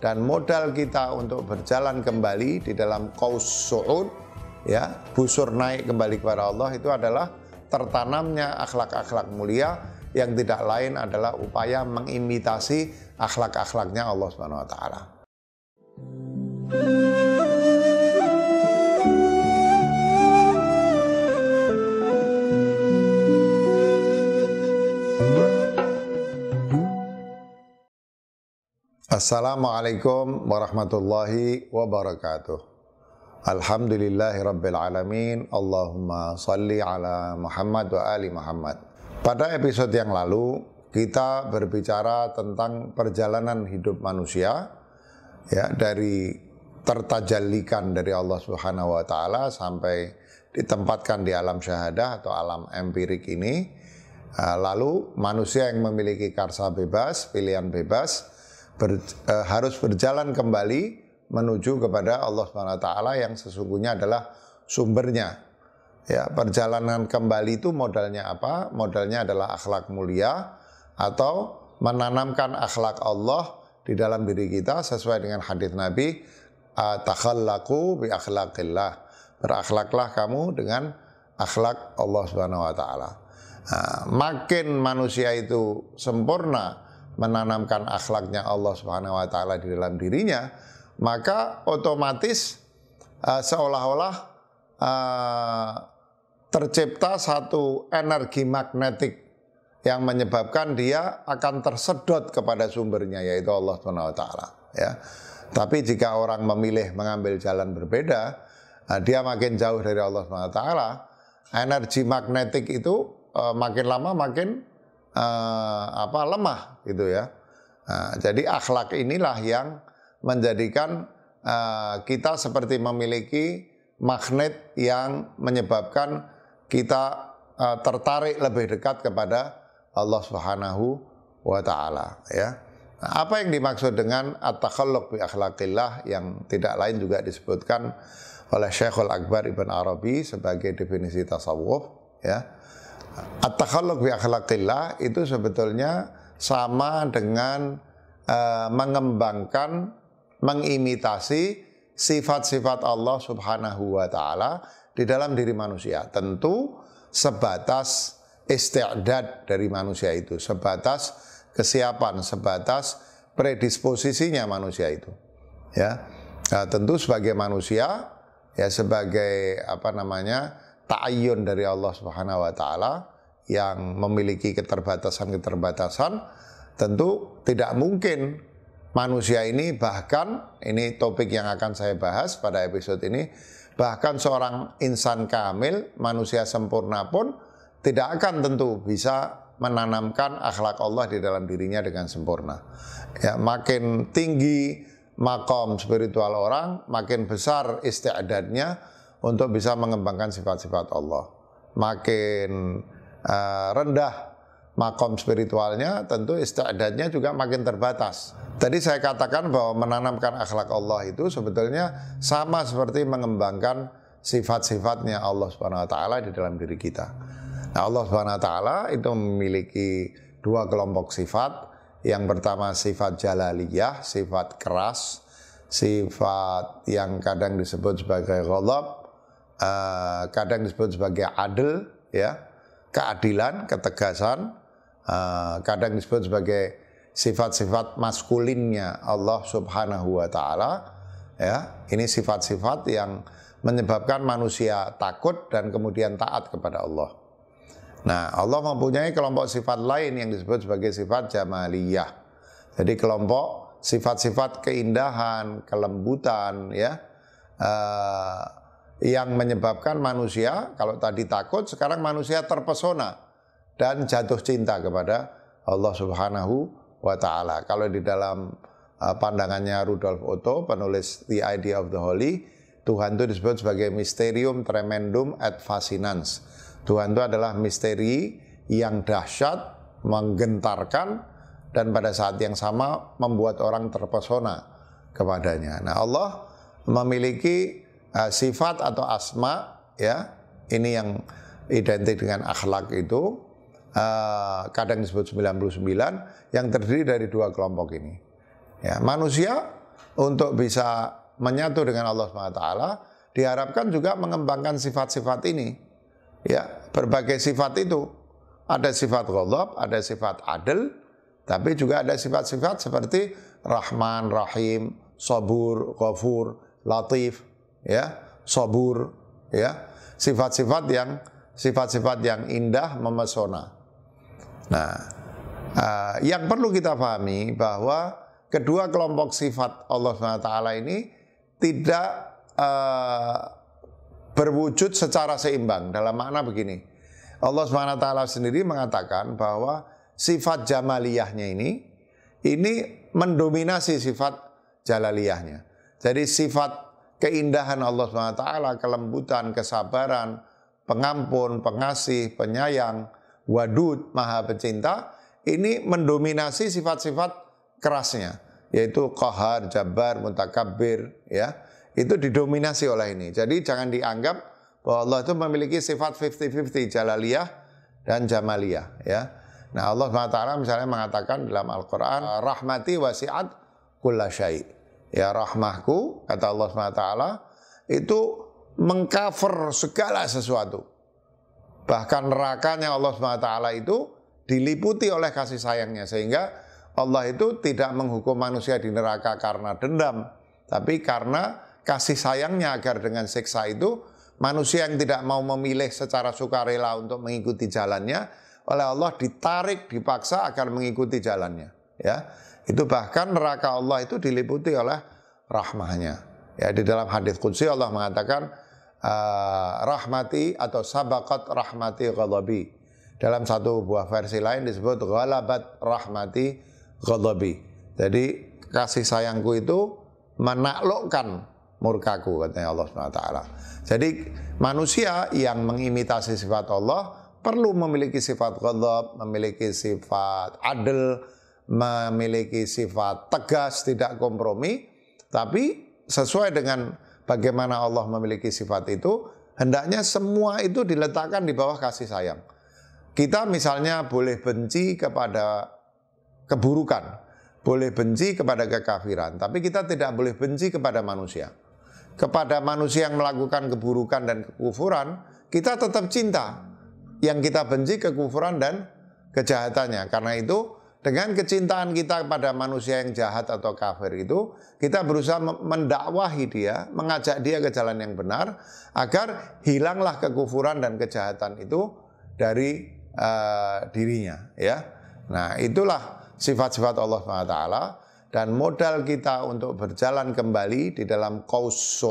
dan modal kita untuk berjalan kembali di dalam kaus su'ud ya busur naik kembali kepada Allah itu adalah tertanamnya akhlak-akhlak mulia yang tidak lain adalah upaya mengimitasi akhlak-akhlaknya Allah Subhanahu wa taala. Assalamualaikum warahmatullahi wabarakatuh. Alhamdulillahi rabbil alamin. Allahumma salli ala Muhammad wa ali Muhammad. Pada episode yang lalu kita berbicara tentang perjalanan hidup manusia ya dari tertajallikan dari Allah Subhanahu wa taala sampai ditempatkan di alam syahadah atau alam empirik ini. Lalu manusia yang memiliki karsa bebas, pilihan bebas, ber, e, harus berjalan kembali menuju kepada Allah Subhanahu wa taala yang sesungguhnya adalah sumbernya. Ya, perjalanan kembali itu modalnya apa? Modalnya adalah akhlak mulia atau menanamkan akhlak Allah di dalam diri kita sesuai dengan hadis Nabi takhallaku bi akhlaqillah. Berakhlaklah kamu dengan akhlak Allah Subhanahu wa taala. Nah, makin manusia itu sempurna menanamkan akhlaknya Allah Subhanahu wa taala di dalam dirinya, maka otomatis uh, seolah-olah uh, tercipta satu energi magnetik yang menyebabkan dia akan tersedot kepada sumbernya yaitu Allah Subhanahu wa taala ya. Tapi jika orang memilih mengambil jalan berbeda, uh, dia makin jauh dari Allah Subhanahu wa taala, energi magnetik itu uh, makin lama makin uh, apa lemah gitu ya. Nah, jadi akhlak inilah yang menjadikan uh, kita seperti memiliki magnet yang menyebabkan kita uh, tertarik lebih dekat kepada Allah Subhanahu wa taala ya. Nah, apa yang dimaksud dengan at-takhalluq bi akhlaqillah yang tidak lain juga disebutkan oleh Syekhul Akbar Ibn Arabi sebagai definisi tasawuf ya At-takhalluq bi akhlaqillah itu sebetulnya sama dengan uh, mengembangkan, mengimitasi sifat-sifat Allah Subhanahu wa taala di dalam diri manusia. Tentu sebatas isti'dad dari manusia itu, sebatas kesiapan, sebatas predisposisinya manusia itu. Ya. Nah, tentu sebagai manusia ya sebagai apa namanya? Ta'ayyun dari Allah Subhanahu wa taala yang memiliki keterbatasan-keterbatasan tentu tidak mungkin manusia ini bahkan ini topik yang akan saya bahas pada episode ini bahkan seorang insan kamil manusia sempurna pun tidak akan tentu bisa menanamkan akhlak Allah di dalam dirinya dengan sempurna. Ya, makin tinggi makom spiritual orang, makin besar istiadatnya untuk bisa mengembangkan sifat-sifat Allah. Makin uh, rendah makom spiritualnya, tentu istiadatnya juga makin terbatas. Tadi saya katakan bahwa menanamkan akhlak Allah itu sebetulnya sama seperti mengembangkan sifat-sifatnya Allah Subhanahu wa taala di dalam diri kita. Nah, Allah Subhanahu wa taala itu memiliki dua kelompok sifat. Yang pertama sifat jalaliyah, sifat keras, sifat yang kadang disebut sebagai ghadab, uh, kadang disebut sebagai adil, ya, keadilan, ketegasan, uh, kadang disebut sebagai sifat-sifat maskulinnya Allah Subhanahu wa taala, ya. Ini sifat-sifat yang menyebabkan manusia takut dan kemudian taat kepada Allah. Nah, Allah mempunyai kelompok sifat lain yang disebut sebagai sifat jamaliyah. Jadi kelompok sifat-sifat keindahan, kelembutan, ya, uh, yang menyebabkan manusia kalau tadi takut sekarang manusia terpesona dan jatuh cinta kepada Allah Subhanahu wa taala. Kalau di dalam uh, pandangannya Rudolf Otto penulis The Idea of the Holy, Tuhan itu disebut sebagai mysterium tremendum et fascinans. Tuhan itu adalah misteri yang dahsyat, menggentarkan dan pada saat yang sama membuat orang terpesona kepadanya. Nah, Allah memiliki uh, sifat atau asma ya ini yang identik dengan akhlak itu uh, kadang disebut 99 yang terdiri dari dua kelompok ini ya manusia untuk bisa menyatu dengan Allah SWT, diharapkan juga mengembangkan sifat-sifat ini. Ya, berbagai sifat itu. Ada sifat ghadab, ada sifat adil, tapi juga ada sifat-sifat seperti Rahman, Rahim, Sabur, Ghafur, Latif, ya, Sabur, ya. Sifat-sifat yang sifat-sifat yang indah memesona. Nah, uh, yang perlu kita pahami bahwa kedua kelompok sifat Allah SWT ini tidak uh, berwujud secara seimbang dalam makna begini. Allah SWT sendiri mengatakan bahwa sifat jamaliyahnya ini ini mendominasi sifat jalaliyahnya. Jadi sifat keindahan Allah SWT, kelembutan, kesabaran, pengampun, pengasih, penyayang, wadud, maha pecinta, ini mendominasi sifat-sifat kerasnya, yaitu kohar, jabar, mutakabir, ya. Itu didominasi oleh ini. Jadi jangan dianggap bahwa Allah itu memiliki sifat 50-50, jalaliyah dan jamaliyah, ya. Nah Allah SWT misalnya mengatakan dalam Al-Quran, Rahmati wasi'at kulla syai' Ya rahmahku, kata Allah SWT, itu mengcover segala sesuatu. Bahkan nerakanya Allah SWT itu diliputi oleh kasih sayangnya. Sehingga Allah itu tidak menghukum manusia di neraka karena dendam. Tapi karena kasih sayangnya agar dengan siksa itu manusia yang tidak mau memilih secara sukarela untuk mengikuti jalannya oleh Allah ditarik dipaksa agar mengikuti jalannya ya itu bahkan neraka Allah itu diliputi oleh rahmahnya ya di dalam hadis qudsi Allah mengatakan uh, rahmati atau sabakat rahmati ghadabi. Dalam satu buah versi lain disebut ghalabat rahmati ghadabi. Jadi kasih sayangku itu menaklukkan murkaku katanya Allah SWT. Jadi manusia yang mengimitasi sifat Allah perlu memiliki sifat ghadab, memiliki sifat adil, memiliki sifat tegas, tidak kompromi, tapi sesuai dengan bagaimana Allah memiliki sifat itu, hendaknya semua itu diletakkan di bawah kasih sayang. Kita misalnya boleh benci kepada keburukan, boleh benci kepada kekafiran, tapi kita tidak boleh benci kepada manusia. Kepada manusia yang melakukan keburukan dan kekufuran, kita tetap cinta. Yang kita benci kekufuran dan kejahatannya. Karena itu dengan kecintaan kita kepada manusia yang jahat atau kafir itu, kita berusaha mendakwahi dia, mengajak dia ke jalan yang benar, agar hilanglah kekufuran dan kejahatan itu dari uh, dirinya. Ya, nah itulah sifat-sifat Allah SWT dan modal kita untuk berjalan kembali di dalam kaus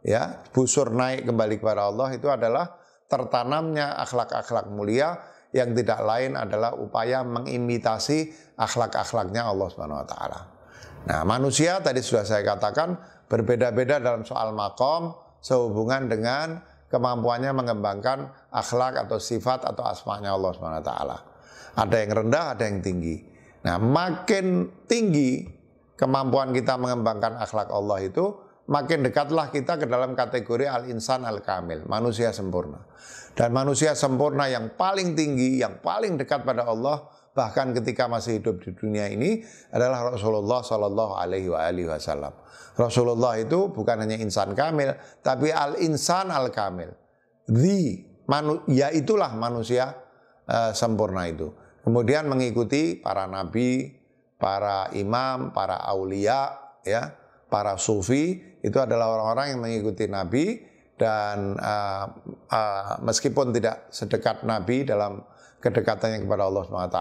ya, busur naik kembali kepada Allah itu adalah tertanamnya akhlak-akhlak mulia yang tidak lain adalah upaya mengimitasi akhlak-akhlaknya Allah Subhanahu wa taala. Nah, manusia tadi sudah saya katakan berbeda-beda dalam soal makom sehubungan dengan kemampuannya mengembangkan akhlak atau sifat atau asmanya Allah Subhanahu wa taala. Ada yang rendah, ada yang tinggi. Nah, makin tinggi kemampuan kita mengembangkan akhlak Allah itu, makin dekatlah kita ke dalam kategori al-insan al-kamil, manusia sempurna. Dan manusia sempurna yang paling tinggi, yang paling dekat pada Allah, bahkan ketika masih hidup di dunia ini adalah Rasulullah Shallallahu Alaihi Wasallam. Rasulullah itu bukan hanya insan kamil, tapi al-insan al-kamil. The, manu, ya itulah manusia uh, sempurna itu. Kemudian mengikuti para nabi, para imam, para aulia, ya, para sufi itu adalah orang-orang yang mengikuti Nabi dan uh, uh, meskipun tidak sedekat Nabi dalam kedekatannya kepada Allah SWT,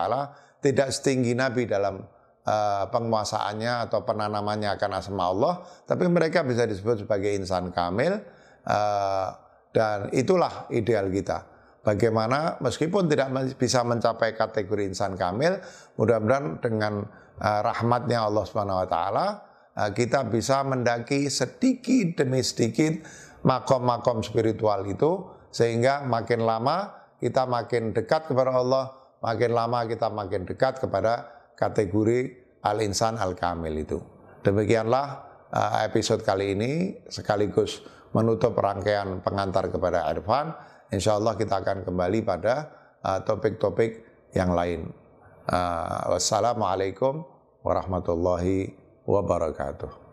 tidak setinggi Nabi dalam uh, penguasaannya atau penanamannya akan asma Allah, tapi mereka bisa disebut sebagai insan kamil uh, dan itulah ideal kita. Bagaimana meskipun tidak bisa mencapai kategori insan kamil, mudah-mudahan dengan uh, rahmatnya Allah Subhanahu wa taala Eh, kita bisa mendaki sedikit demi sedikit makom-makom spiritual itu sehingga makin lama kita makin dekat kepada Allah, makin lama kita makin dekat kepada kategori al-insan al-kamil itu. Demikianlah eh, episode kali ini sekaligus menutup rangkaian pengantar kepada Irfan. Insya Allah kita akan kembali pada eh, topik-topik yang lain. Wassalamualaikum warahmatullahi wabarakatuh. وبركاته